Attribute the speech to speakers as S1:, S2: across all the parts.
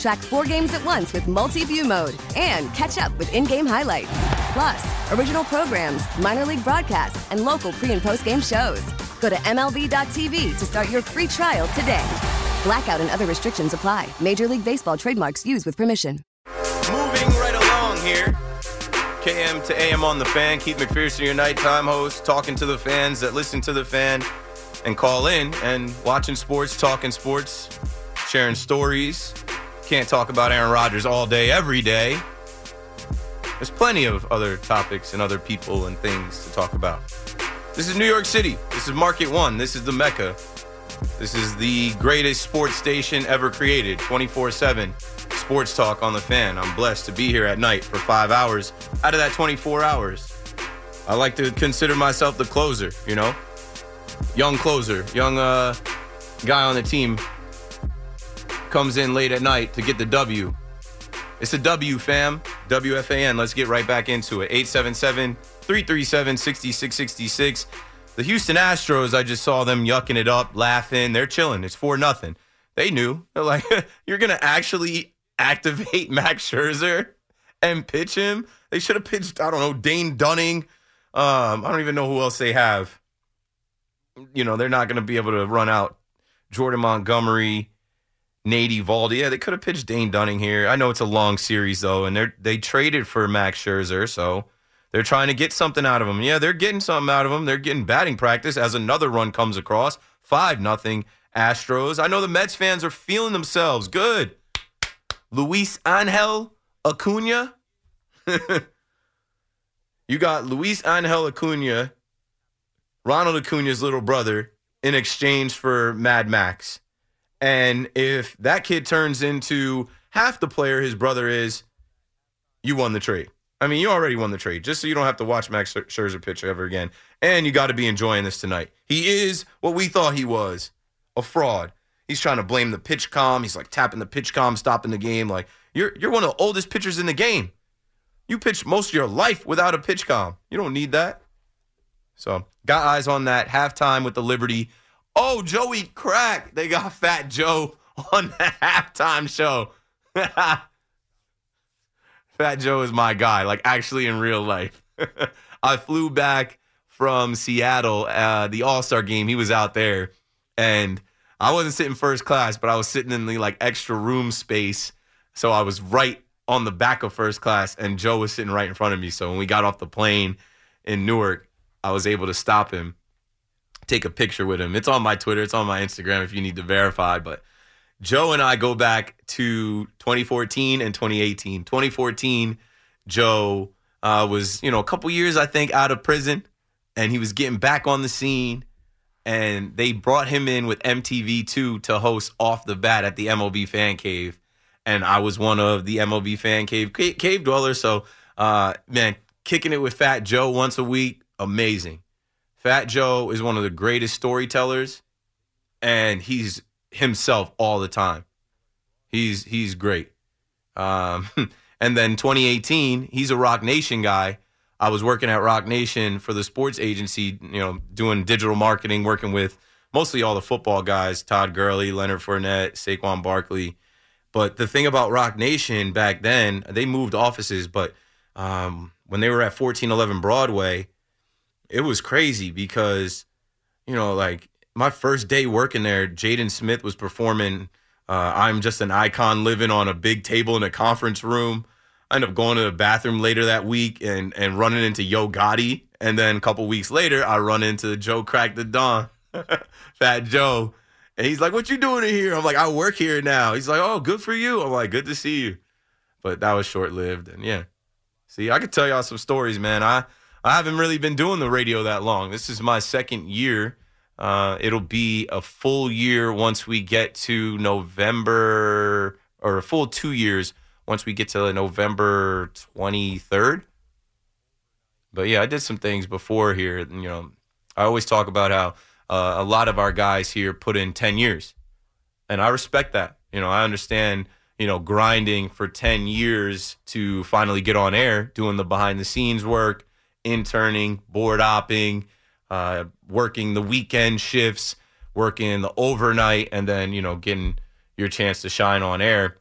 S1: Track four games at once with multi view mode and catch up with in game highlights. Plus, original programs, minor league broadcasts, and local pre and post game shows. Go to MLB.tv to start your free trial today. Blackout and other restrictions apply. Major League Baseball trademarks used with permission.
S2: Moving right along here. KM to AM on the fan. Keith McPherson, your nighttime host, talking to the fans that listen to the fan and call in and watching sports, talking sports, sharing stories. Can't talk about Aaron Rodgers all day, every day. There's plenty of other topics and other people and things to talk about. This is New York City. This is Market One. This is the Mecca. This is the greatest sports station ever created 24 7 sports talk on the fan. I'm blessed to be here at night for five hours out of that 24 hours. I like to consider myself the closer, you know? Young closer, young uh, guy on the team comes in late at night to get the W. It's a W, fam. WFAN. Let's get right back into it. 877 337 6666. The Houston Astros, I just saw them yucking it up, laughing. They're chilling. It's 4 nothing. They knew. They're like, you're going to actually activate Max Scherzer and pitch him? They should have pitched, I don't know, Dane Dunning. Um, I don't even know who else they have. You know, they're not going to be able to run out Jordan Montgomery, Nate Eovaldi. Yeah, they could have pitched Dane Dunning here. I know it's a long series though, and they they traded for Max Scherzer, so they're trying to get something out of him. Yeah, they're getting something out of him. They're getting batting practice as another run comes across. Five nothing Astros. I know the Mets fans are feeling themselves. Good. Luis Angel Acuna. you got Luis Angel Acuna, Ronald Acuna's little brother, in exchange for Mad Max. And if that kid turns into half the player his brother is, you won the trade. I mean, you already won the trade, just so you don't have to watch Max Scherzer pitch ever again. And you got to be enjoying this tonight. He is what we thought he was a fraud. He's trying to blame the pitch com. He's like tapping the pitch com, stopping the game. Like, you're, you're one of the oldest pitchers in the game. You pitched most of your life without a pitch com. You don't need that. So, got eyes on that. Halftime with the Liberty. Oh, Joey Crack. They got Fat Joe on the halftime show. Fat Joe is my guy, like actually in real life. I flew back from Seattle, uh, the All Star game. He was out there, and I wasn't sitting first class, but I was sitting in the like extra room space. So I was right on the back of first class, and Joe was sitting right in front of me. So when we got off the plane in Newark, I was able to stop him, take a picture with him. It's on my Twitter, it's on my Instagram if you need to verify. But Joe and I go back to 2014 and 2018. 2014, Joe uh, was, you know, a couple years, I think, out of prison, and he was getting back on the scene. And they brought him in with MTV2 to host Off the Bat at the MLB Fan Cave. And I was one of the MLB Fan Cave cave dwellers. So, uh, man, kicking it with Fat Joe once a week, amazing. Fat Joe is one of the greatest storytellers, and he's himself all the time. He's he's great. Um, and then 2018, he's a Roc Nation guy. I was working at Roc Nation for the sports agency, you know, doing digital marketing, working with mostly all the football guys, Todd Gurley, Leonard Fournette, Saquon Barkley. But the thing about Roc Nation back then, they moved offices, but um, when they were at 1411 Broadway, it was crazy because, you know, like my first day working there, Jaden Smith was performing uh, I'm Just an Icon living on a big table in a conference room. I end up going to the bathroom later that week and, and running into Yo Gotti. And then a couple weeks later, I run into Joe Crack the Don. Fat Joe. And he's like, "What you doing in here?" I'm like, "I work here now." He's like, "Oh, good for you." I'm like, "Good to see you." But that was short lived, and yeah. See, I could tell y'all some stories, man. I I haven't really been doing the radio that long. This is my second year. Uh, it'll be a full year once we get to November, or a full two years once we get to November 23rd. But yeah, I did some things before here. You know, I always talk about how uh, a lot of our guys here put in 10 years. And I respect that. You know, I understand, you know, grinding for 10 years to finally get on air, doing the behind the scenes work, interning, board opping, uh, working the weekend shifts, working the overnight, and then, you know, getting your chance to shine on air.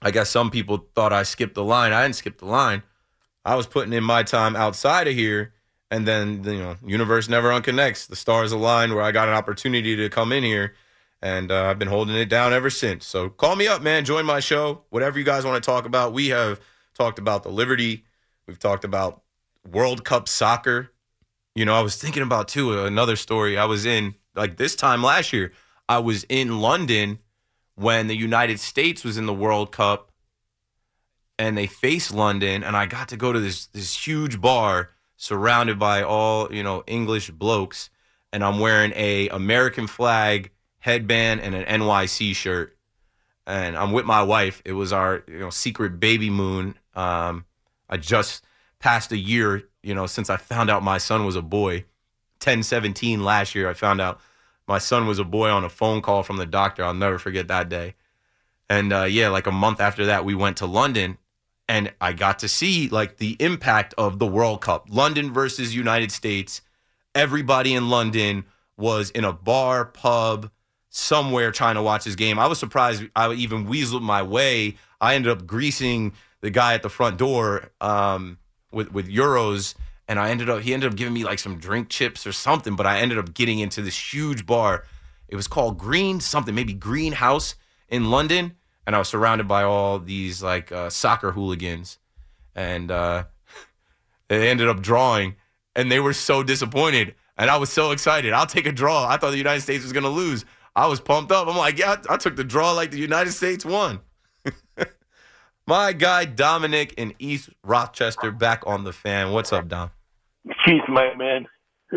S2: I guess some people thought I skipped the line. I didn't skip the line. I was putting in my time outside of here, and then you know, universe never unconnects. The stars aligned where I got an opportunity to come in here, and uh, I've been holding it down ever since. So call me up, man. Join my show. Whatever you guys want to talk about. We have talked about the Liberty. We've talked about World Cup soccer. You know, I was thinking about too another story. I was in like this time last year. I was in London when the United States was in the World Cup and they faced London and I got to go to this this huge bar surrounded by all, you know, English blokes and I'm wearing a American flag headband and an NYC shirt. And I'm with my wife. It was our, you know, secret baby moon. Um, I just passed a year, you know, since I found out my son was a boy. 1017 last year, I found out my son was a boy on a phone call from the doctor. I'll never forget that day. And uh, yeah, like a month after that, we went to London and I got to see like the impact of the World Cup, London versus United States. Everybody in London was in a bar, pub, somewhere trying to watch this game. I was surprised I even weaseled my way. I ended up greasing the guy at the front door um, with with euros, and I ended up he ended up giving me like some drink chips or something. But I ended up getting into this huge bar. It was called Green something, maybe Greenhouse in London and I was surrounded by all these like uh, soccer hooligans, and uh, they ended up drawing, and they were so disappointed, and I was so excited. I'll take a draw. I thought the United States was gonna lose. I was pumped up. I'm like, yeah, I, I took the draw like the United States won. My guy Dominic in East Rochester back on the fan. What's up, Dom?
S3: Keith, my man.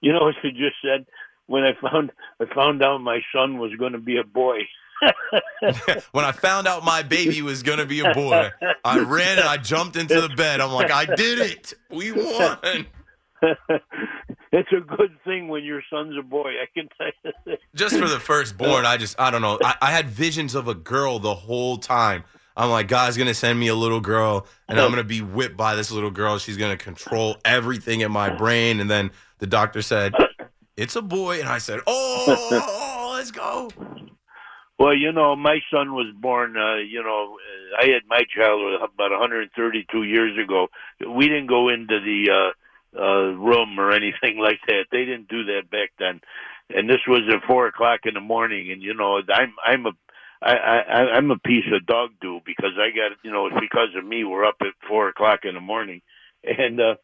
S3: you know what you just said when I found I found out my son was going to be a boy.
S2: when I found out my baby was going to be a boy, I ran and I jumped into the bed. I'm like, I did it. We won.
S3: it's a good thing when your son's a boy. I can tell you.
S2: Just for the firstborn, I just, I don't know. I, I had visions of a girl the whole time. I'm like, God's going to send me a little girl, and I'm going to be whipped by this little girl. She's going to control everything in my brain. And then the doctor said, It's a boy. And I said, Oh, let's go.
S3: Well, you know, my son was born. Uh, you know, I had my child about 132 years ago. We didn't go into the uh, uh, room or anything like that. They didn't do that back then. And this was at four o'clock in the morning. And you know, I'm I'm a I, I I'm a piece of dog do because I got you know it's because of me we're up at four o'clock in the morning, and uh,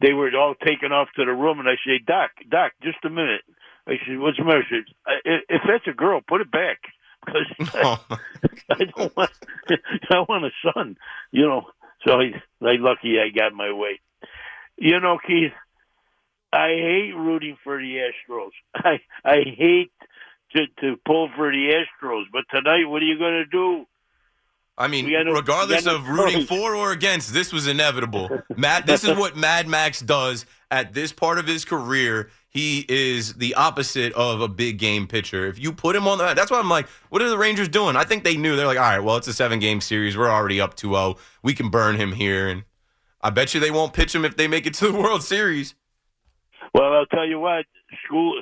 S3: they were all taken off to the room. And I say, Doc, Doc, just a minute. I said, "What's the matter?" She said, "If that's a girl, put it back." because oh I, don't want I want a son, you know. So I, I lucky I got my way. You know, Keith, I hate rooting for the Astros. I I hate to to pull for the Astros, but tonight, what are you going to do?
S2: I mean, regardless of rooting for or against, this was inevitable. Matt, this is what Mad Max does at this part of his career he is the opposite of a big game pitcher. If you put him on the, that's why I'm like, what are the Rangers doing? I think they knew. They're like, all right, well, it's a seven game series. We're already up 2 0. We can burn him here. And I bet you they won't pitch him if they make it to the World Series.
S3: Well, I'll tell you what, school,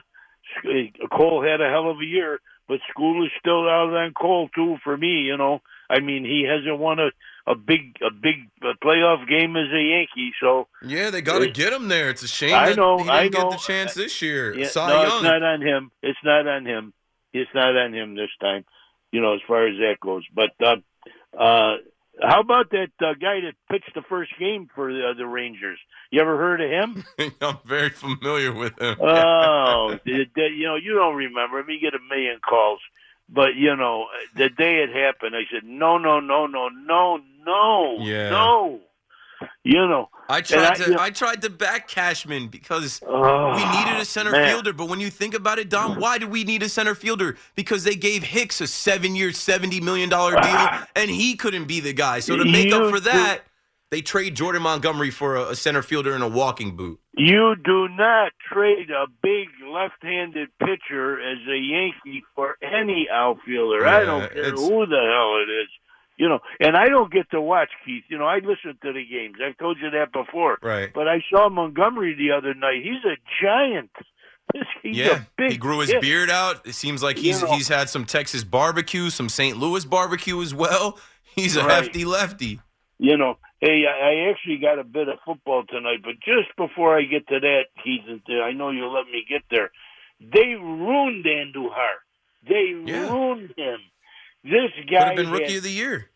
S3: Cole had a hell of a year, but school is still out on Cole, too, for me, you know. I mean, he hasn't won a a big a big playoff game as a Yankee. So
S2: yeah, they got to get him there. It's a shame I know, he didn't I know. get the chance this year.
S3: Yeah, no, Young. it's not on him. It's not on him. It's not on him this time. You know, as far as that goes. But uh, uh, How about that uh, guy that pitched the first game for the, uh, the Rangers? You ever heard of him?
S2: I'm very familiar with him.
S3: Oh, the, the, you know, you don't remember him. You get a million calls. But, you know, the day it happened, I said, no, no, no, no, no, no,
S2: Yeah.
S3: no. You know,
S2: I tried
S3: I-
S2: to
S3: you know-
S2: I tried to back Cashman because
S3: oh,
S2: we needed a center
S3: man.
S2: fielder. But when you think about it, Dom, why did we need a center fielder? Because they gave Hicks a seven-year, seventy million dollar ah. deal, and he couldn't be the guy. So to make up for
S3: do-
S2: that, they trade Jordan Montgomery for a, a center fielder in a walking boot.
S3: You do not trade a big left-handed pitcher as a Yankee for any outfielder. I don't care who the hell it is. You know, and I don't get to watch Keith. You know, I listen to the games. I've told you that before.
S2: Right.
S3: But I saw Montgomery the other night. He's a giant. He's
S2: yeah,
S3: a big
S2: he grew his beard out. It seems like he's
S3: You know-
S2: he's had some Texas barbecue, some St. Louis barbecue as well. He's a
S3: Right.
S2: hefty lefty.
S3: You know, hey, I I actually got a bit of football tonight, but just before I get to that, Keith, I know you'll let me get there. They ruined Andujar. They
S2: Yeah.
S3: ruined him. This
S2: Could
S3: guy
S2: have been rookie of the year.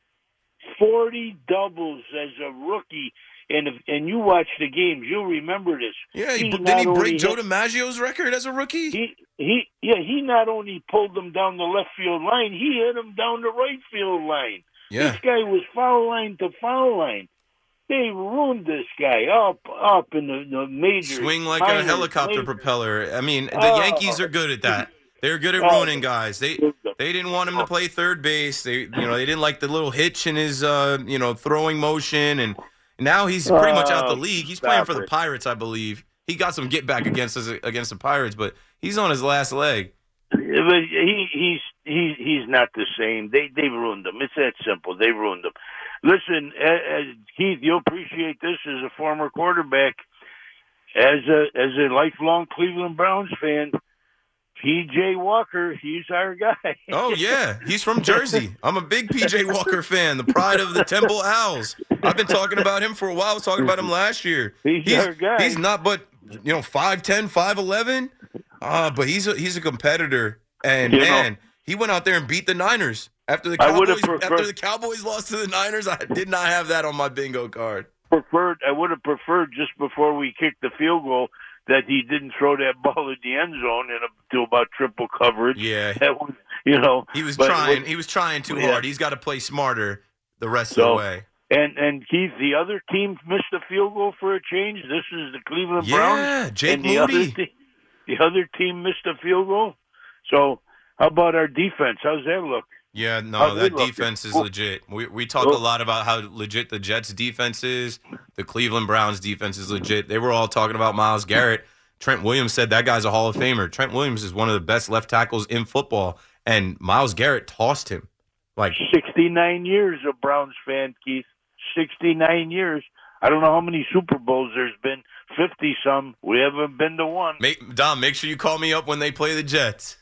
S3: forty doubles as a rookie, and if, and you watch the games, you'll remember this.
S2: Yeah, he,
S3: He
S2: didn't he break Joe
S3: hit-
S2: DiMaggio's record as a rookie?
S3: He he yeah he not only pulled them down the left field line, he hit them down the right field line.
S2: yeah,
S3: This guy was foul line to foul line. They ruined this guy up, up in the, the major.
S2: swing like a helicopter
S3: majors.
S2: propeller. I mean, the
S3: Oh.
S2: Yankees are uh, good at that. They're good at
S3: Oh.
S2: ruining guys. They they didn't want him to play third base. They you know they didn't like the little hitch in his uh you know throwing motion, and now he's pretty much out the
S3: Oh,
S2: league. He's playing for the. Pirates, I believe. He got some get back against us against the Pirates, but he's on his last leg.
S3: But he he's he he's not the same. They they ruined him. It's that simple. They ruined him. Listen, uh, uh, Keith, you'll appreciate this as a former quarterback, as a as a lifelong Cleveland Browns fan. P.J. Walker, he's our guy.
S2: Oh yeah, he's from Jersey. I'm a big PJ Walker fan, the pride of the Temple Owls. I've been talking about him for a while. I was talking about him last year.
S3: He's our guy.
S2: He's not but you know 5'10", 5'11". Uh, but he's a he's a competitor, and
S3: You know-
S2: man, he went out there and beat the Niners after the Cowboys.
S3: preferred-
S2: after the Cowboys lost to the Niners, I did not have that on my bingo card.
S3: preferred I would have preferred just before we kicked the field goal that he didn't throw that ball at the end zone and do about triple coverage.
S2: Yeah,
S3: That was, you know,
S2: he was trying.
S3: what-
S2: He was trying too
S3: Yeah.
S2: hard. He's got to play smarter the rest of the way.
S3: And and Keith, the other team missed a field goal for a change. This is the Cleveland
S2: Yeah,
S3: Browns.
S2: Jake
S3: and the other, te- the other team missed a field goal. So how about our defense? How's that look?
S2: Yeah, no, that defense is legit. We we talk a lot about how legit the Jets defense is. The Cleveland Browns defense is legit. They were all talking about Myles Garrett. Trent Williams said that guy's a Hall of Famer. Trent Williams is one of the best left tackles in football, and Myles Garrett tossed him. Like,
S3: Sixty nine years a Browns fan, Keith. Sixty nine years. I don't know how many Super Bowls there's been. Fifty some. We haven't been to one.
S2: make, Dom, make sure you call me up when they play the Jets.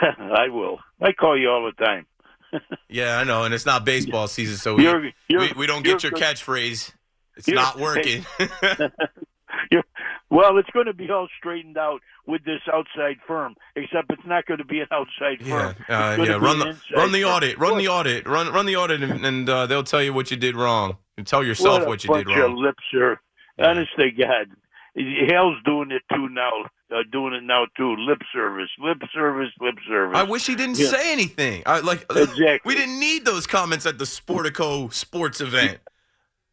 S3: I will. I call you all the time.
S2: Yeah, I know, and it's not baseball season, so we
S3: You're- you're-
S2: we, we don't get your catchphrase. It's not working.
S3: Well, it's going to be all straightened out with this outside firm, except it's not going to be an outside
S2: Yeah,
S3: firm.
S2: uh, yeah. Run the run the
S3: firm.
S2: audit. Run the audit. Run run the audit, and, and uh, they'll tell you what you did wrong. And tell yourself
S3: what,
S2: what you did wrong.
S3: Of lip service. Honest to God, Hale's doing it too now. Uh, doing it now too. Lip service. Lip service. Lip service.
S2: I wish he didn't
S3: Yeah.
S2: say anything. I, like
S3: Exactly.
S2: we didn't need those comments at the Sportico sports event.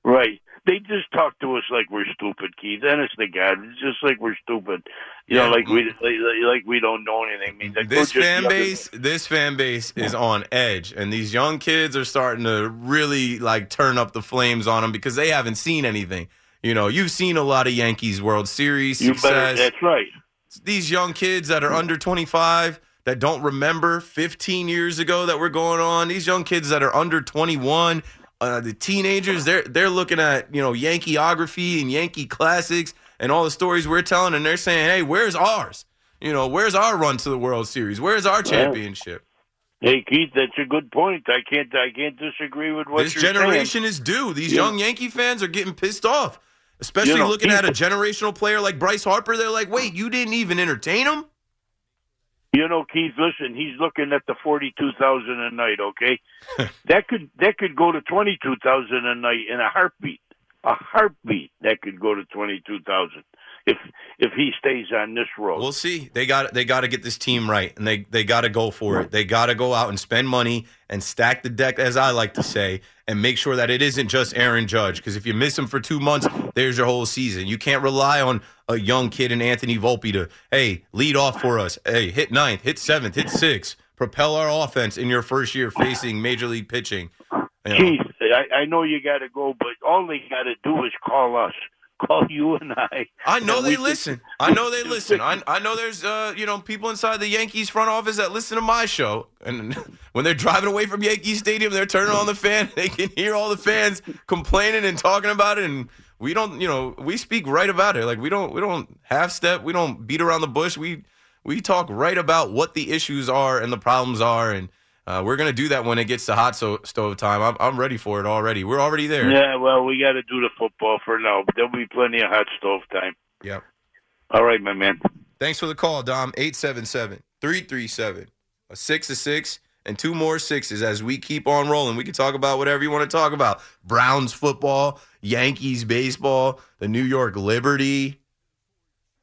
S3: Right. They just talk to us like we're stupid, Keith. Honest to God, it's just like we're stupid. You
S2: Yeah.
S3: know, like we like, like we don't know anything. I mean, like,
S2: This fan base, this fan base is on edge, and these young kids are starting to really like turn up the flames on them because they haven't seen anything. You know, you've seen a lot of Yankees World Series
S3: You better.
S2: success.
S3: That's right.
S2: These young kids that are under 25 that don't remember 15 years ago that were going on these young kids that are under 21 uh, the teenagers they're they're looking at you know yankeeography and yankee classics and all the stories we're telling and they're saying hey where's ours you know where's our run to the world series where's our championship
S3: Hey Keith, that's a good point. I can't I can't disagree with what
S2: this
S3: you're saying.
S2: generation is due these
S3: Yeah.
S2: young yankee fans are getting pissed off especially
S3: You know,
S2: looking at a generational player like bryce harper they're like wait you didn't even entertain him
S3: You know, Keith. Listen, he's looking at the forty-two thousand a night. Okay, that could that could go to twenty-two thousand a night in a heartbeat. A heartbeat that could go to twenty-two thousand if if he stays on this road.
S2: We'll see. They got they got to get this team right, and they they got to go for it. They got to go out and spend money and stack the deck, as I like to say, and make sure that it isn't just Aaron Judge. Because if you miss him for two months, there's your whole season. You can't rely on a young kid in Anthony Volpe to hey lead off for us. Hey, hit ninth, hit seventh, hit sixth, propel our offense in your first year facing major league pitching.
S3: You know. Keith, I, I know you got to go, but all they got to do is call us call you and I.
S2: I know they listen. I know they listen. I, I know there's uh, you know people inside the Yankees front office that listen to my show, and when they're driving away from Yankee Stadium, they're turning on the fan. They can hear all the fans complaining and talking about it, and we don't, you know, we speak right about it. Like we don't, we don't half step. We don't beat around the bush. We we talk right about what the issues are and the problems are, and uh, we're gonna do that when it gets to hot so- stove time. I'm, I'm ready for it already. We're already there.
S3: Yeah, well, we got to do the football for now, but there'll be plenty of hot stove time.
S2: Yep.
S3: All right, my man.
S2: Thanks for the call, Dom. 877 337 a six, a six, and two more sixes as we keep on rolling. We can talk about whatever you want to talk about Browns football, Yankees baseball, the New York Liberty,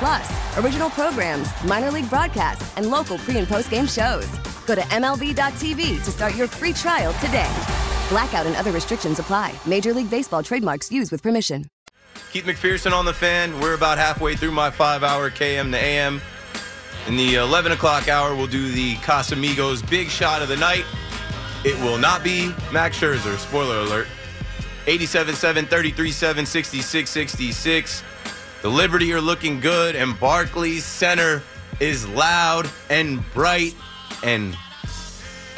S1: Plus, original programs, minor league broadcasts, and local pre and post game shows. Go to MLB.tv to start your free trial today. Blackout and other restrictions apply. Major League Baseball trademarks used with permission.
S2: Keith McPherson on the fan. We're about halfway through my five hour KM to AM. In the 11 o'clock hour, we'll do the Casamigos big shot of the night. It will not be Max Scherzer. Spoiler alert. 87-7, 33-7, 66-66. The Liberty are looking good, and Barclays Center is loud and bright and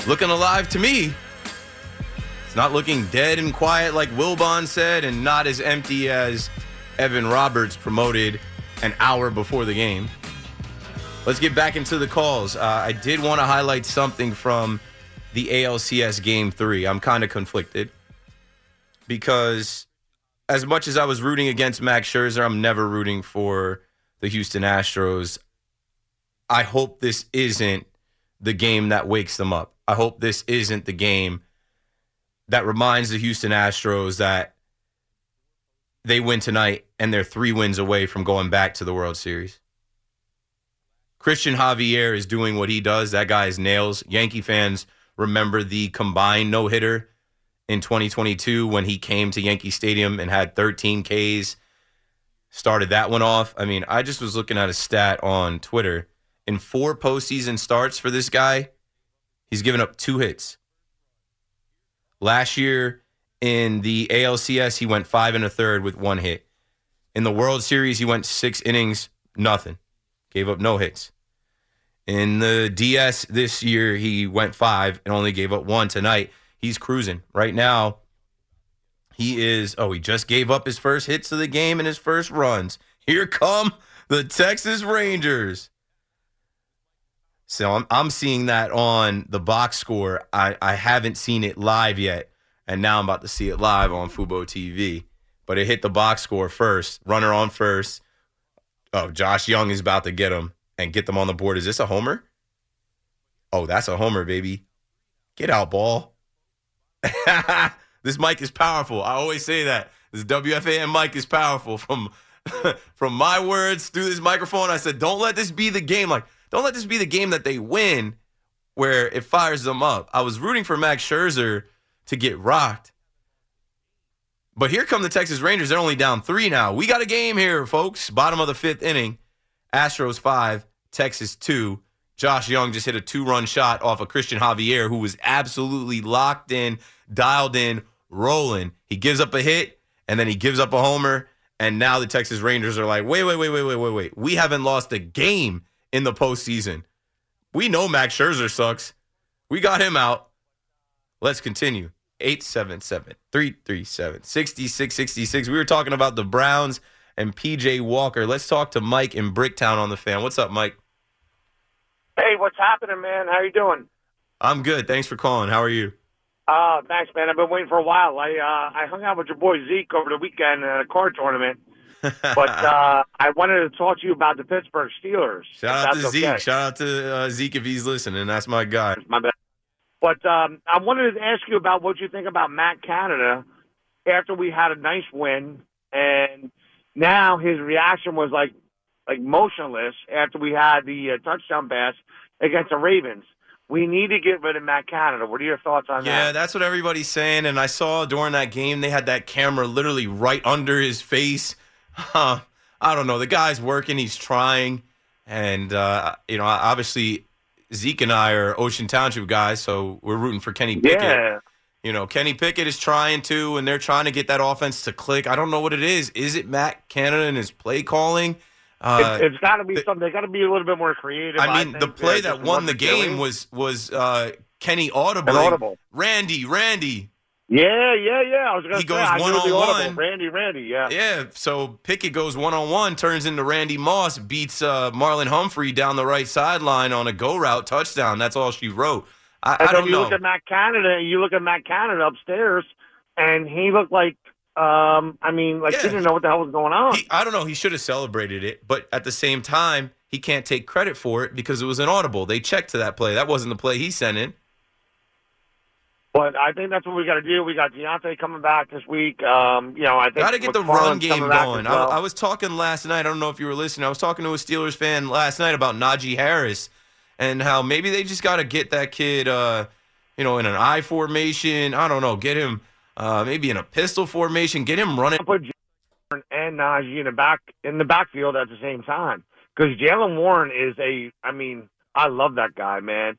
S2: looking alive to me. It's not looking dead and quiet like Wilbon said, and not as empty as Evan Roberts promoted an hour before the game. Let's get back into the calls. Uh, I did want to highlight something from the ALCS Game 3. I'm kind of conflicted because as much as I was rooting against Max Scherzer, I'm never rooting for the Houston Astros. I hope this isn't the game that wakes them up. I hope this isn't the game that reminds the Houston Astros that they win tonight and they're three wins away from going back to the World Series. Cristian Javier is doing what he does. That guy is nails. Yankee fans remember the combined no hitter in 2022 when he came to Yankee Stadium and had 13 Ks. Started that one off. I mean, I just was looking at a stat on Twitter. In four postseason starts for this guy, he's given up two hits. Last year in the ALCS, he went five and a third with one hit. In the World Series, he went six innings, nothing. Gave up no hits. In the DS this year, he went five and only gave up one tonight. He's cruising right now. He is. Oh, he just gave up his first hits of the game and his first runs. Here come the Texas Rangers. So I'm I'm seeing that on the box score. I, I haven't seen it live yet, and now I'm about to see it live on Fubo TV. But it hit the box score first. Runner on first. Oh, Josh Jung is about to get him and get them on the board. Is this a homer? Oh, that's a homer, baby. Get out, ball. This mic is powerful. I always say that. This WFAN mic is powerful. From from my words through this microphone, I said, don't let this be the game. Like, don't let this be the game that they win where it fires them up. I was rooting for Max Scherzer to get rocked. But here come the Texas Rangers. They're only down three now. We got a game here, folks. Bottom of the fifth inning. Astros five, Texas two. Josh Jung just hit a two run shot off of Cristian Javier, who was absolutely locked in, dialed in, rolling. He gives up a hit, and then he gives up a homer. And now the Texas Rangers are like, wait, wait, wait, wait, wait, wait, wait. We haven't lost a game in the postseason. We know Max Scherzer sucks. We got him out. Let's continue. 877 337 6666. We were talking about the Browns and PJ Walker. Let's talk to Mike in Bricktown on the fan. What's up, Mike?
S4: Hey, what's happening, man? How you doing?
S2: I'm good. Thanks for calling. How are you?
S4: Uh, thanks, man. I've been waiting for a while. I uh, I hung out with your boy Zeke over the weekend at a card tournament, but uh, I wanted to talk to you about the Pittsburgh Steelers.
S2: Shout out to Zeke. Okay. Shout out to uh, Zeke if he's listening. That's my guy.
S4: My bad. But um, I wanted to ask you about what you think about Matt Canada after we had a nice win, and now his reaction was like like motionless after we had the uh, touchdown pass against the Ravens. We need to get rid of Matt Canada. What are your thoughts on
S2: yeah,
S4: that?
S2: Yeah, that's what everybody's saying. And I saw during that game they had that camera literally right under his face. Huh. I don't know. The guy's working. He's trying, and uh, you know, obviously Zeke and I are Ocean Township guys, so we're rooting for Kenny Pickett.
S4: Yeah.
S2: You know, Kenny Pickett is trying to, and they're trying to get that offense to click. I don't know what it is. Is it Matt Canada and his play calling?
S4: Uh, it's, it's got to be something. They got to be a little bit more creative.
S2: I mean,
S4: I
S2: the play that won the game was was uh, Kenny audibly.
S4: Audible.
S2: Randy, Randy.
S4: Yeah, yeah, yeah. I was going
S2: to
S4: say.
S2: goes one on one.
S4: Randy, Randy. Yeah.
S2: Yeah. So Pickett goes one on one, turns into Randy Moss, beats uh, Marlon Humphrey down the right sideline on a go route touchdown. That's all she wrote. I,
S4: and
S2: I don't
S4: you
S2: know.
S4: You look at Matt Canada, you look at Matt Canada upstairs, and he looked like um, I mean, like
S2: Yeah.
S4: he didn't know what the hell was going on.
S2: He, I don't know. He should have celebrated it, but at the same time, he can't take credit for it because it was an audible. They checked to that play. That wasn't the play he sent in.
S4: but I think that's what we got to do. We got Diontae coming back this week. Um, you know, I think
S2: Got to get the run game going.
S4: well.
S2: I, I was talking last night. I don't know if you were listening. I was talking to a Steelers fan last night about Najee Harris and how maybe they just got to get that kid, uh, you know, in an I formation. I don't know. Get him uh, maybe in a pistol formation. Get him running.
S4: put Jaylen and Najee in the back in the backfield at the same time because Jaylen Warren is a. I mean, I love that guy, man.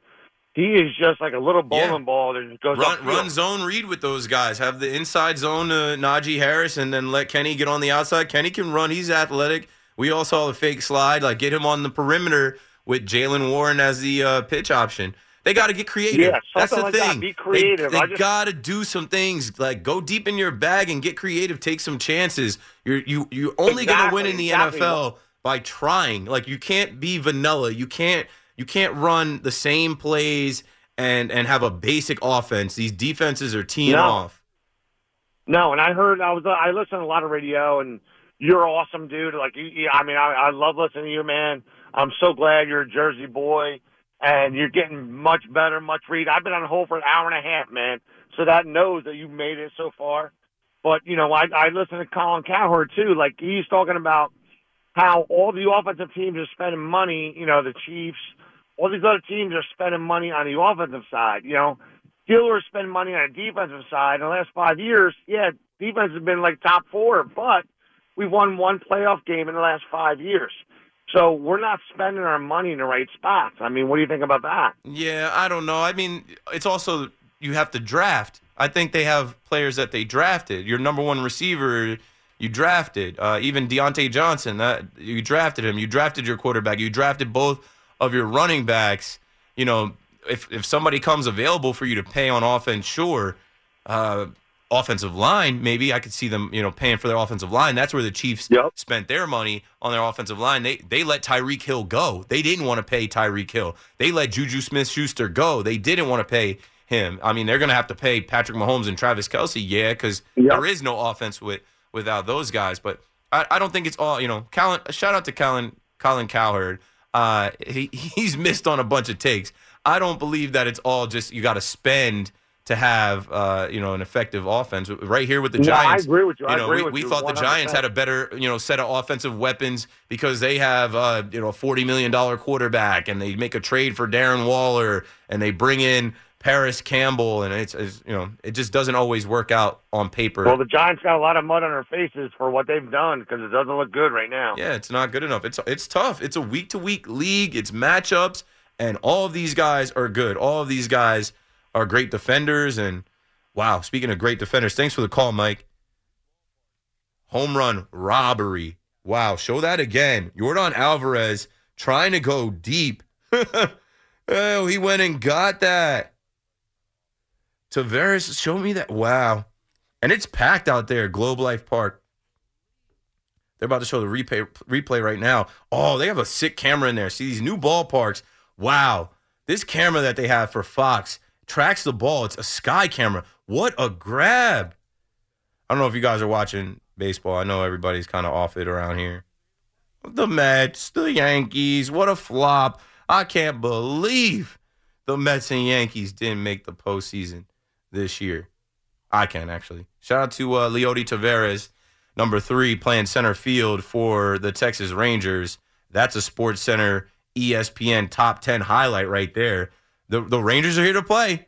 S4: He is just like a little bowling
S2: Yeah.
S4: ball that just goes
S2: Run, run zone read with those guys. Have the inside zone to Najee Harris, and then let Kenny get on the outside. Kenny can run. He's athletic. We all saw the fake slide. Like get him on the perimeter with Jaylen Warren as the uh, pitch option. They got to get creative.
S4: Yeah,
S2: That's the
S4: like that.
S2: thing.
S4: Be creative.
S2: They, they
S4: just-
S2: got to do some things. Like go deep in your bag and get creative. Take some chances. You're you you're only going to win in the
S4: exactly.
S2: NFL by trying. Like you can't be vanilla. You can't you can't run the same plays and and have a basic offense. These defenses are teeing
S4: No.
S2: off.
S4: No, and I heard I was I listen to a lot of radio, and you're awesome, dude. Like you, you I mean, I, I love listening to you, man. I'm so glad you're a Jersey boy, and you're getting much better, much read. I've been on hold for an hour and a half, man. So that knows that you've made it so far. But you know, I I listen to Colin Cowherd too. Like he's talking about how all the offensive teams are spending money. You know, the Chiefs, all these other teams are spending money on the offensive side. You know, Steelers spend money on the defensive side. In the last five years, yeah, defense has been like top four, but we've won one playoff game in the last five years. So we're not spending our money in the right spots. I mean, what do you think about that?
S2: Yeah, I don't know. I mean, it's also you have to draft. I think they have players that they drafted. Your number one receiver, you drafted. Uh, even Diontae Johnson, that you drafted him. You drafted your quarterback. You drafted both of your running backs. You know, if if somebody comes available for you to pay on offense, sure. Uh, offensive line, maybe I could see them, you know, paying for their offensive line. That's where the Chiefs
S4: Yep.
S2: spent their money on their offensive line. They they let Tyreek Hill go. They didn't want to pay Tyreek Hill. They let Juju Smith Schuster go. They didn't want to pay him. I mean, they're going to have to pay Patrick Mahomes and Travis Kelce, yeah, because
S4: Yep.
S2: there is no offense with without those guys. But I, I don't think it's all, you know, Colin, shout out to Colin, Colin Cowherd. Uh, he, he's missed on a bunch of takes. I don't believe that it's all just you got to spend to have uh, you know an effective offense. Right here with the Giants,
S4: No, I agree with you. I
S2: know,
S4: agree
S2: we, we
S4: you
S2: thought the Giants had a better you know set of offensive weapons because they have uh, you know a forty million dollar quarterback and they make a trade for Darren Waller and they bring in Parris Campbell and it's, it's you know it just doesn't always work out on paper.
S4: Well, the Giants got a lot of mud on their faces for what they've done because it doesn't look good right now.
S2: Yeah, it's not good enough. It's it's tough. It's a week to week league. It's matchups, and all of these guys are good. All of these guys are great defenders. And wow, speaking of great defenders, thanks for the call, Mike. Home run robbery. Wow, show that again. Yordan Alvarez trying to go deep. oh, he went and got that. Taveras, show me that. Wow. And it's packed out there, Globe Life Park. They're about to show the replay replay right now. Oh, they have a sick camera in there. See these new ballparks. Wow. This camera that they have for Fox tracks the ball. It's a sky camera. What a grab. I don't know if you guys are watching baseball. I know everybody's kind of off it around here. The Mets, the Yankees, what a flop. I can't believe the Mets and Yankees didn't make the postseason this year. I can actually. Shout out to uh, Leody Taveras, number three, playing center field for the Texas Rangers. That's a Sports Center ESPN top 10 highlight right there. The, the Rangers are here to play.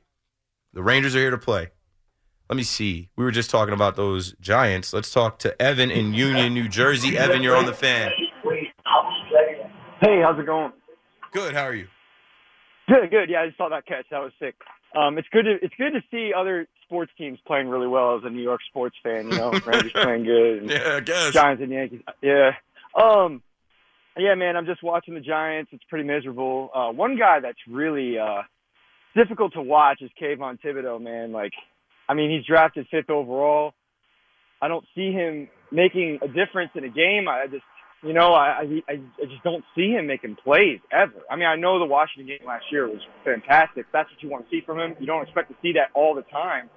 S2: The Rangers are here to play. Let me see. We were just talking about those Giants. Let's talk to Evan in Union, New Jersey. Evan, you're on the fan.
S5: Hey, how's it going?
S2: Good. How are you?
S5: Good, good. Yeah, I just saw that catch. That was sick. Um, it's good to it's good to see other sports teams playing really well as a New York sports fan. You know, Rangers playing good, and
S2: Yeah, I guess.
S5: Giants and Yankees. Yeah. Um, yeah, man. I'm just watching the Giants. It's pretty miserable. Uh, one guy that's really uh difficult to watch is Kayvon Thibodeaux. Man, like, I mean, he's drafted fifth overall. I don't see him making a difference in a game. I just you know, I, I I just don't see him making plays ever. I mean, I know the Washington game last year was fantastic. That's what you want to see from him. You don't expect to see that all the time.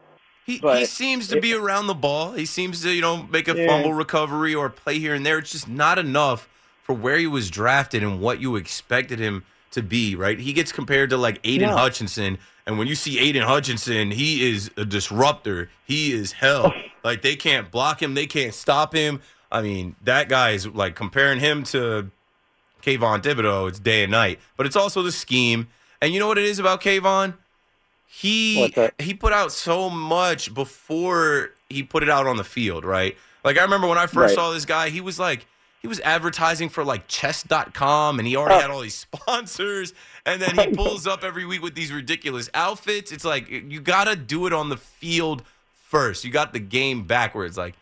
S2: He, he seems to be around the ball. He seems to, you know, make a
S5: Yeah.
S2: fumble recovery or play here and there. It's just not enough for where he was drafted and what you expected him to be, right? He gets compared to like Aidan
S5: No.
S2: Hutchinson. And when you see Aidan Hutchinson, he is a disruptor. He is hell. Oh. like they can't block him, they can't stop him. I mean, that guy is like comparing him to Kayvon Thibodeaux, it's day and night. But it's also the scheme. And you know what it is about Kayvon? He he put out so much before he put it out on the field, right? Like I remember when I first
S5: Right.
S2: saw this guy, he was like he was advertising for like chess.com and he already
S5: Oh.
S2: had all these sponsors and then he pulls up every week with these ridiculous outfits. It's like you got to do it on the field first. You got the game backwards like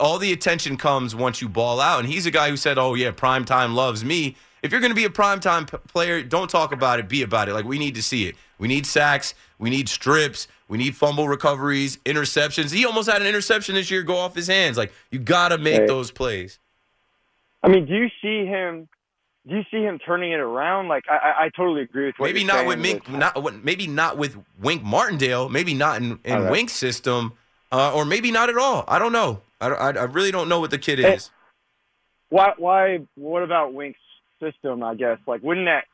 S2: all the attention comes once you ball out. And he's a guy who said, "Oh yeah, prime time loves me." If you're going to be a prime time p- player, don't talk about it. Be about it. Like we need to see it. We need sacks. We need strips. We need fumble recoveries, interceptions. He almost had an interception this year go off his hands. Like you got to make
S5: Right.
S2: those plays.
S5: I mean, do you see him? Do you see him turning it around? Like, I, I, totally agree with what
S2: Maybe
S5: you're
S2: not
S5: saying
S2: with Mink. Not maybe not with Wink Martindale. Maybe not in, in
S5: right.
S2: Wink's system, uh, or maybe not at all. I don't know. I, I, I really don't know what the kid
S5: Hey,
S2: is.
S5: Why? Why? What about Wink's system? I guess. Like, wouldn't that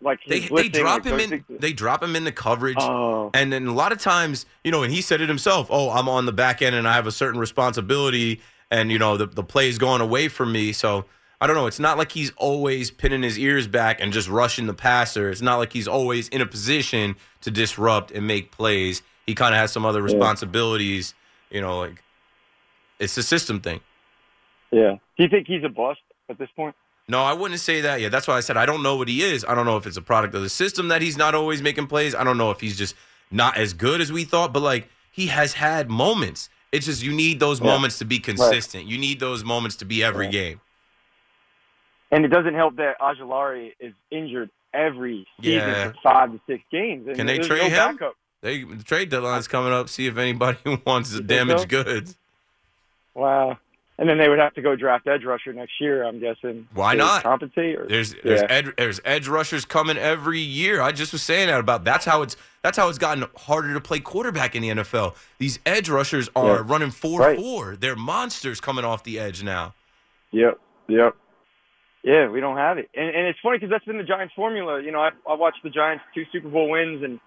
S5: like
S2: They, they drop
S5: like,
S2: him in.
S5: things-
S2: They drop him in the coverage.
S5: Oh,
S2: And then a lot of times, you know, and he said it himself, oh, I'm on the back end and I have a certain responsibility and, you know, the, the play is going away from me. So I don't know. It's not like he's always pinning his ears back and just rushing the passer. It's not like he's always in a position to disrupt and make plays. He kind of has some other responsibilities, you know, like it's a system thing.
S5: yeah. Do you think he's a bust at this point?
S2: No, I wouldn't say that yet. That's why I said I don't know what he is. I don't know if it's a product of the system that he's not always making plays. I don't know if he's just not as good as we thought, but like he has had moments. It's just you need those
S5: Yeah.
S2: moments to be consistent. You need those moments to be every
S5: Yeah.
S2: game.
S5: And it doesn't help that Ojulari is injured every season
S2: Yeah.
S5: for five to six games. And
S2: Can they trade
S5: no
S2: him?
S5: backup.
S2: They the trade deadline's coming up. See if anybody wants the damaged
S5: so?
S2: goods.
S5: Wow. And then they would have to go draft edge rusher next year. I'm guessing.
S2: Why
S5: to
S2: not?
S5: compensate? Or,
S2: There's there's
S5: Yeah.
S2: ed, there's edge rushers coming every year. I just was saying that about that's how it's that's how it's gotten harder to play quarterback in the NFL. These edge rushers are
S5: Yeah.
S2: running four
S5: Right.
S2: four. They're monsters coming off the edge now.
S5: Yep. Yep. Yeah, we don't have it, and and it's funny because that's been the Giants' formula. You know, I I watched the Giants two Super Bowl wins, and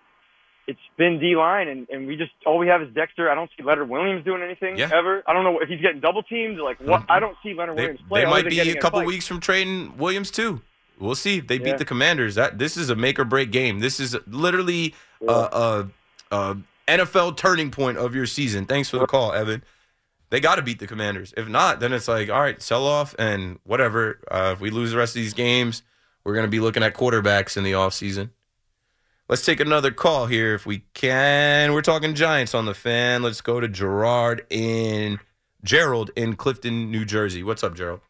S5: it's been D line, and, and we just all we have is Dexter. I don't see Leonard Williams doing anything
S2: Yeah.
S5: ever. I don't know if he's getting double teamed. Like what? I don't see Leonard
S2: They,
S5: Williams play.
S2: they might be a couple
S5: fight.
S2: weeks from trading Williams too. We'll see. They beat the Commanders. That this is a make or break game. This is literally a, a, a NFL turning point of your season. Thanks for the call, Evan. They got to beat the Commanders. If not, then it's like, all right, sell off and whatever. Uh, if we lose the rest of these games, we're going to be looking at quarterbacks in the offseason. Let's take another call here if we can. We're talking Giants on the fan. Let's go to Gerard in Gerald in Clifton, New Jersey. What's up, Gerald?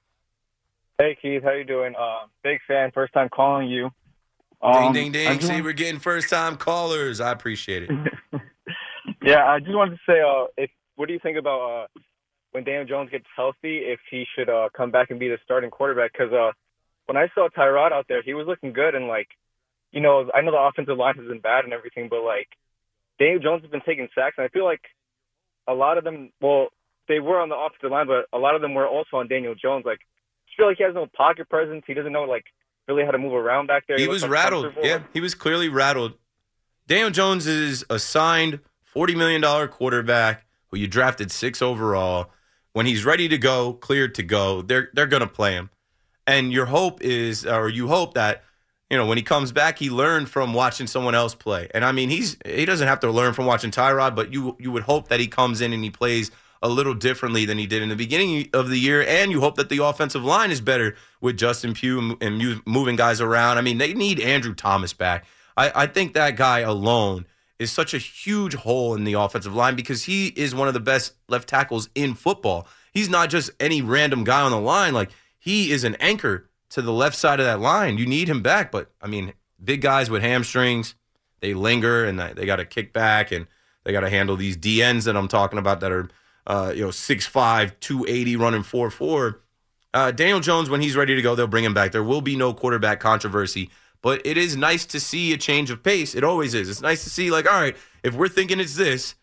S5: Hey Keith, how you doing? Uh, big fan, first time calling you.
S2: Ding,
S5: Um,
S2: ding,
S5: I
S2: ding.
S5: just
S2: See, we're getting first time callers. I appreciate it.
S5: yeah, I just wanted to say, uh, if what do you think about uh, when Daniel Jones gets healthy, if he should uh, come back and be the starting quarterback? Because uh, when I saw Tyrod out there, he was looking good, and like, you know, I know the offensive line has been bad and everything, but like, Daniel Jones has been taking sacks, and I feel like a lot of them, well, they were on the offensive line, but a lot of them were also on Daniel Jones. Like, feel like he has no pocket presence. He doesn't know like really how to move around back there.
S2: He
S5: looks
S2: was rattled. Yeah, he was clearly rattled. Daniel Jones is a signed $40 million quarterback who you drafted six overall. When he's ready to go, cleared to go, they're they're gonna play him. And your hope is, or you hope that, you know, when he comes back, he learned from watching someone else play. And I mean, he's he doesn't have to learn from watching Tyrod, but you you would hope that he comes in and he plays a little differently than he did in the beginning of the year. And you hope that the offensive line is better with Justin Pugh and moving guys around. I mean, they need Andrew Thomas back. I, I think that guy alone is such a huge hole in the offensive line because he is one of the best left tackles in football. He's not just any random guy on the line. Like he is an anchor to the left side of that line. You need him back, but I mean, big guys with hamstrings, they linger and they got to kick back and they got to handle these DNs that I'm talking about that are, uh, you know, 6'5", 280, running 4'4". Uh, Daniel Jones, when he's ready to go, they'll bring him back. There will be no quarterback controversy, but it is nice to see a change of pace. It always is. It's nice to see, like, all right, if we're thinking it's this,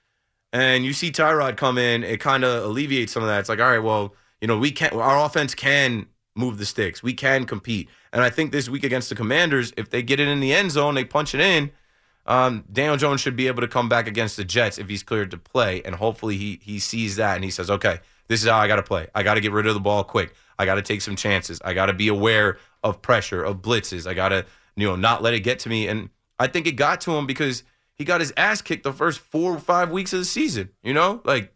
S2: and you see Tyrod come in, it kind of alleviates some of that. It's like, all right, well, you know, we can't. our offense can move the sticks. We can compete. And I think this week against the Commanders, if they get it in the end zone, they punch it in. Um, Daniel Jones should be able to come back against the Jets if he's cleared to play, and hopefully he he sees that and he says, okay, this is how I got to play. I got to get rid of the ball quick. I got to take some chances. I got to be aware of pressure, of blitzes. I got to you know not let it get to me. And I think it got to him because he got his ass kicked the first four or five weeks of the season. You know, like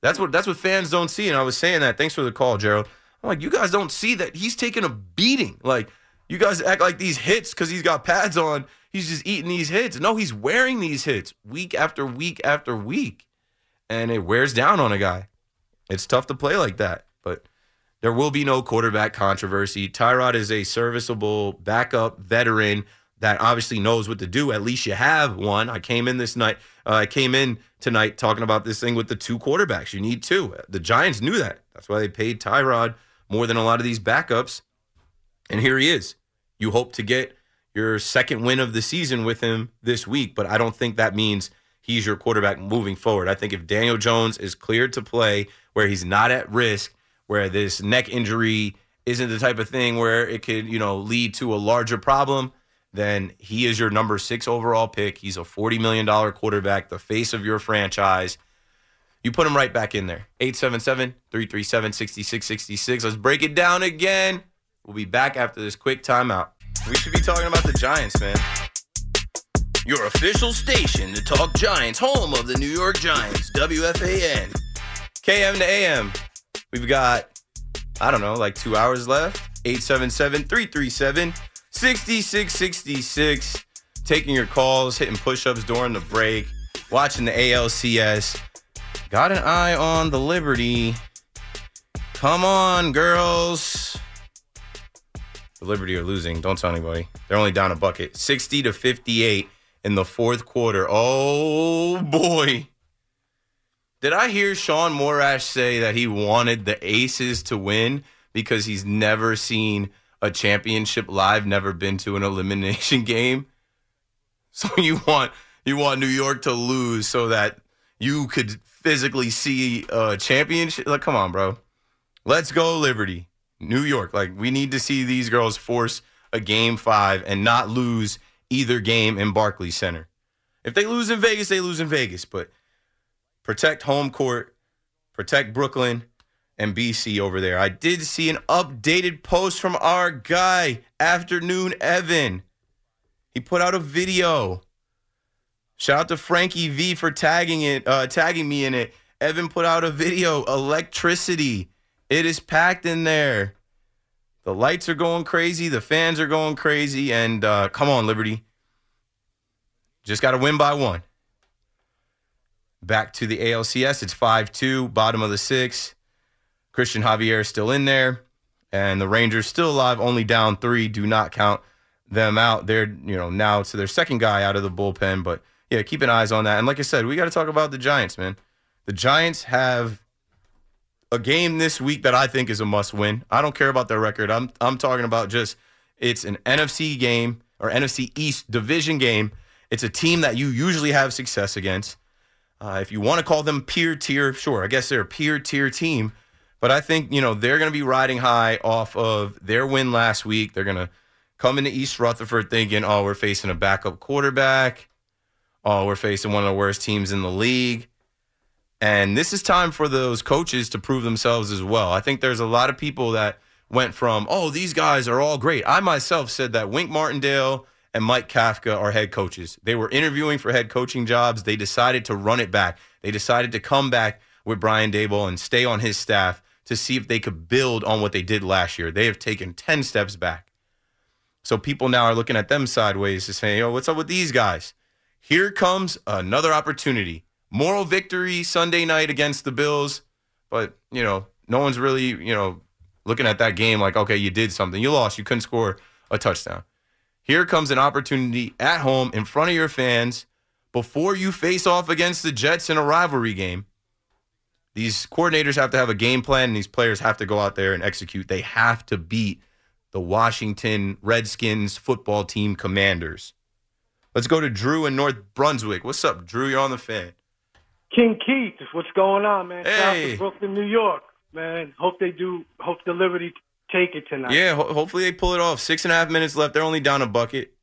S2: that's what that's what fans don't see. And I was saying that. Thanks for the call, Gerald. I'm like, you guys don't see that he's taking a beating. Like you guys act like these hits because he's got pads on. He's just eating these hits. No, he's wearing these hits week after week after week, and it wears down on a guy. It's tough to play like that, but there will be no quarterback controversy. Tyrod is a serviceable backup veteran that obviously knows what to do. At least you have one. I came in this night. Uh, I came in tonight talking about this thing with the two quarterbacks. You need two. The Giants knew that. That's why they paid Tyrod more than a lot of these backups. And here he is. You hope to get your second win of the season with him this week, but I don't think that means he's your quarterback moving forward. I think if Daniel Jones is cleared to play where he's not at risk, where this neck injury isn't the type of thing where it could, you know, lead to a larger problem, then he is your number six overall pick. He's a $40 million quarterback, the face of your franchise. You put him right back in there. 877 337 6666. Let's break it down again. We'll be back after this quick timeout. We should be talking about the Giants, man. Your official station to talk Giants, home of the New York Giants, WFAN. KM to AM. We've got, I don't know, like two hours left. 877 337 6666. Taking your calls, hitting push ups during the break, watching the ALCS. Got an eye on the Liberty. Come on, girls. The Liberty are losing. Don't tell anybody. They're only down a bucket. 60 to 58 in the fourth quarter. Oh, boy. Did I hear Sean Morash say that he wanted the Aces to win because he's never seen a championship live, never been to an elimination game? So you want you want New York to lose so that you could physically see a championship? Like, come on, bro. Let's go, Liberty. New York. Like, we need to see these girls force a game five and not lose either game in Barclays Center. If they lose in Vegas, they lose in Vegas. But protect home court, protect Brooklyn and BC over there. I did see an updated post from our guy, Afternoon Evan. He put out a video. Shout out to Frankie V for tagging it, uh, tagging me in it. Evan put out a video. Electricity. It is packed in there. The lights are going crazy. The fans are going crazy. And uh, come on, Liberty. Just got to win by one. Back to the ALCS. It's 5 2, bottom of the six. Cristian Javier is still in there. And the Rangers still alive, only down three. Do not count them out. They're, you know, now to their second guy out of the bullpen. But yeah, keep an eyes on that. And like I said, we got to talk about the Giants, man. The Giants have a game this week that I think is a must win. I don't care about their record. I'm I'm talking about just it's an NFC game or NFC East division game. It's a team that you usually have success against. Uh, if you want to call them peer tier, sure. I guess they're a peer tier team, but I think you know they're going to be riding high off of their win last week. They're going to come into East Rutherford thinking, "Oh, we're facing a backup quarterback. Oh, we're facing one of the worst teams in the league." And this is time for those coaches to prove themselves as well. I think there's a lot of people that went from, oh, these guys are all great. I myself said that Wink Martindale and Mike Kafka are head coaches. They were interviewing for head coaching jobs. They decided to run it back. They decided to come back with Brian Daboll and stay on his staff to see if they could build on what they did last year. They have taken 10 steps back. So people now are looking at them sideways to say, yo, what's up with these guys? Here comes another opportunity moral victory Sunday night against the Bills, but you know, no one's really, you know, looking at that game like, okay, you did something. You lost. You couldn't score a touchdown. Here comes an opportunity at home in front of your fans before you face off against the Jets in a rivalry game. These coordinators have to have a game plan and these players have to go out there and execute. They have to beat the Washington Redskins football team commanders. Let's go to Drew in North Brunswick. What's up, Drew? You're on the fan.
S6: King Keith, what's going on, man?
S2: Hey.
S6: Brooklyn, New York, man. Hope they do. Hope the Liberty take it tonight.
S2: Yeah, ho- hopefully they pull it off. Six and a half minutes left. They're only down a bucket.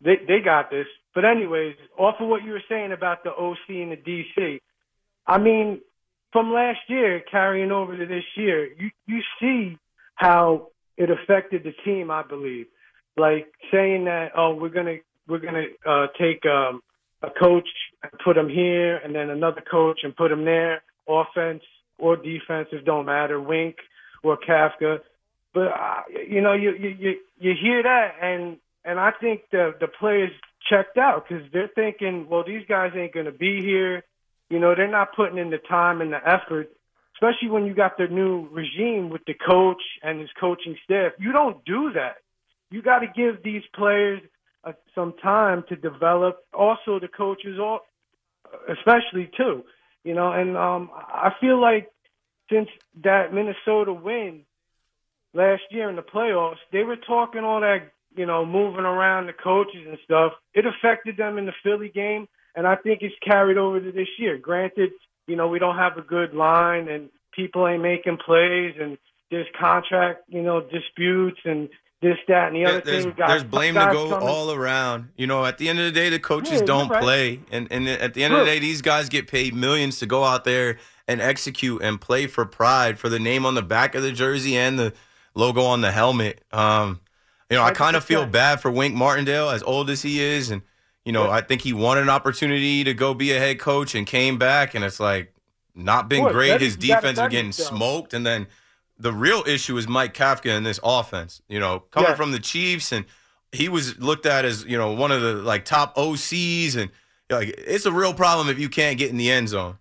S6: they they got this. But anyways, off of what you were saying about the OC and the DC, I mean, from last year carrying over to this year, you you see how it affected the team. I believe, like saying that oh we're gonna we're gonna uh, take um, a coach and put him here, and then another coach and put him there. Offense or defensive don't matter. Wink or Kafka, but uh, you know you you you you hear that and and I think the the players checked out because they're thinking, well, these guys ain't going to be here. You know, they're not putting in the time and the effort, especially when you got the new regime with the coach and his coaching staff. You don't do that. You got to give these players uh, some time to develop. Also, the coaches, all especially too. You know, and um, I feel like since that Minnesota win last year in the playoffs, they were talking all that, you know, moving around the coaches and stuff. It affected them in the Philly game, and I think it's carried over to this year. Granted, you know, we don't have a good line, and people ain't making plays, and there's contract, you know, disputes and this, that, and the other
S2: there's,
S6: thing. Guys-
S2: there's blame to go
S6: coming-
S2: all around. You know, at the end of the day, the coaches
S6: Yeah,
S2: don't
S6: right.
S2: play, and and at the end of the day, these guys get paid millions to go out there and execute and play for pride, for the name on the back of the jersey and the logo on the helmet. Um, you know, I kind of feel
S6: 100%.
S2: bad for Wink Martindale, as old as he is, and you know,
S6: Yeah.
S2: I think he wanted an opportunity to go be a head coach and came back, and it's like not been great. His defense was getting smoked, and then the real issue is Mike Kafka in this offense. You know, coming
S6: Yeah.
S2: from the Chiefs, and he was looked at as you know one of the like top OCs, and like it's a real problem if you can't get in the end zone.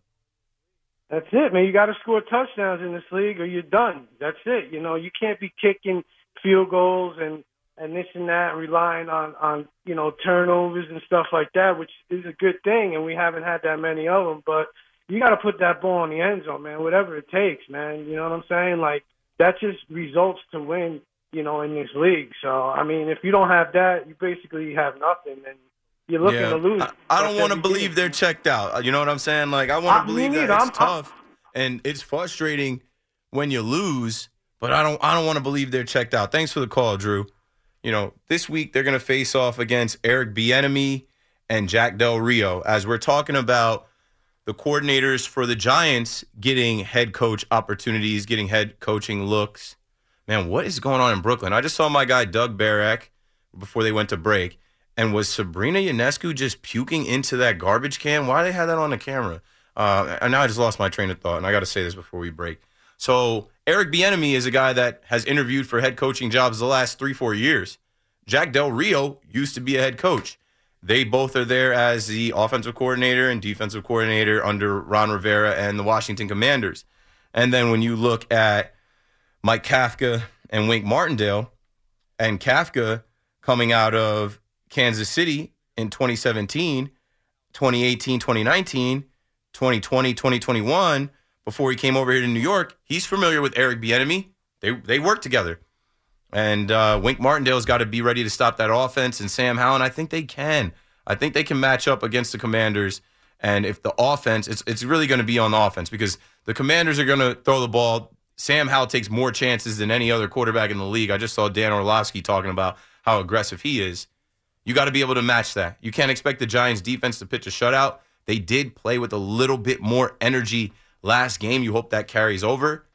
S6: That's it, man. You got to score touchdowns in this league, or you're done. That's it. You know, you can't be kicking field goals and and this and that, and relying on on you know turnovers and stuff like that, which is a good thing, and we haven't had that many of them. But you got to put that ball in the end zone, man. Whatever it takes, man. You know what I'm saying? Like that just results to win. You know, in this league. So I mean, if you don't have that, you basically have nothing, and you're looking to lose.
S2: I, I don't want to believe
S6: game.
S2: they're checked out. Uh, you know what I'm saying? Like I want to believe that
S6: neither.
S2: it's
S6: I'm- I'm-
S2: tough and it's frustrating when you lose, but I don't I don't want to believe they're checked out. Thanks for the call, Drew. You know, this week they're going to face off against Eric Bieniemy and Jack Del Rio as we're talking about the coordinators for the Giants getting head coach opportunities, getting head coaching looks. Man, what is going on in Brooklyn? I just saw my guy Doug Barak before they went to break. And was Sabrina Ionescu just puking into that garbage can? Why they had that on the camera? Uh, and now I just lost my train of thought, and I got to say this before we break. So Eric Bieniemy is a guy that has interviewed for head coaching jobs the last three, four years. Jack Del Rio used to be a head coach. They both are there as the offensive coordinator and defensive coordinator under Ron Rivera and the Washington Commanders. And then when you look at Mike Kafka and Wink Martindale, and Kafka coming out of Kansas City in 2017, 2018, 2019, 2020, 2021, before he came over here to New York, he's familiar with Eric Bieniemy. They they work together. And uh, Wink Martindale's got to be ready to stop that offense. And Sam Howell, I think they can. I think they can match up against the Commanders. And if the offense, it's it's really going to be on the offense because the Commanders are going to throw the ball. Sam Howell takes more chances than any other quarterback in the league. I just saw Dan Orlovsky talking about how aggressive he is. You got to be able to match that. You can't expect the Giants defense to pitch a shutout. They did play with a little bit more energy last game. You hope that carries over,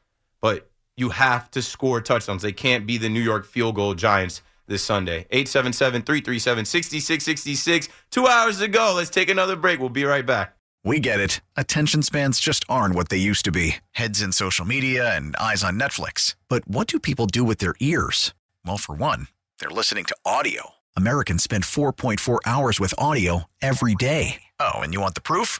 S2: but you have to score touchdowns. They can't be the New York field goal Giants this Sunday. 877 337 6666. Two hours to go. Let's take another break. We'll be right back.
S7: We get it. Attention spans just aren't what they used to be heads in social media and eyes on Netflix. But what do people do with their ears? Well, for one, they're listening to audio. Americans spend 4.4 hours with audio every day. Oh, and you want the proof?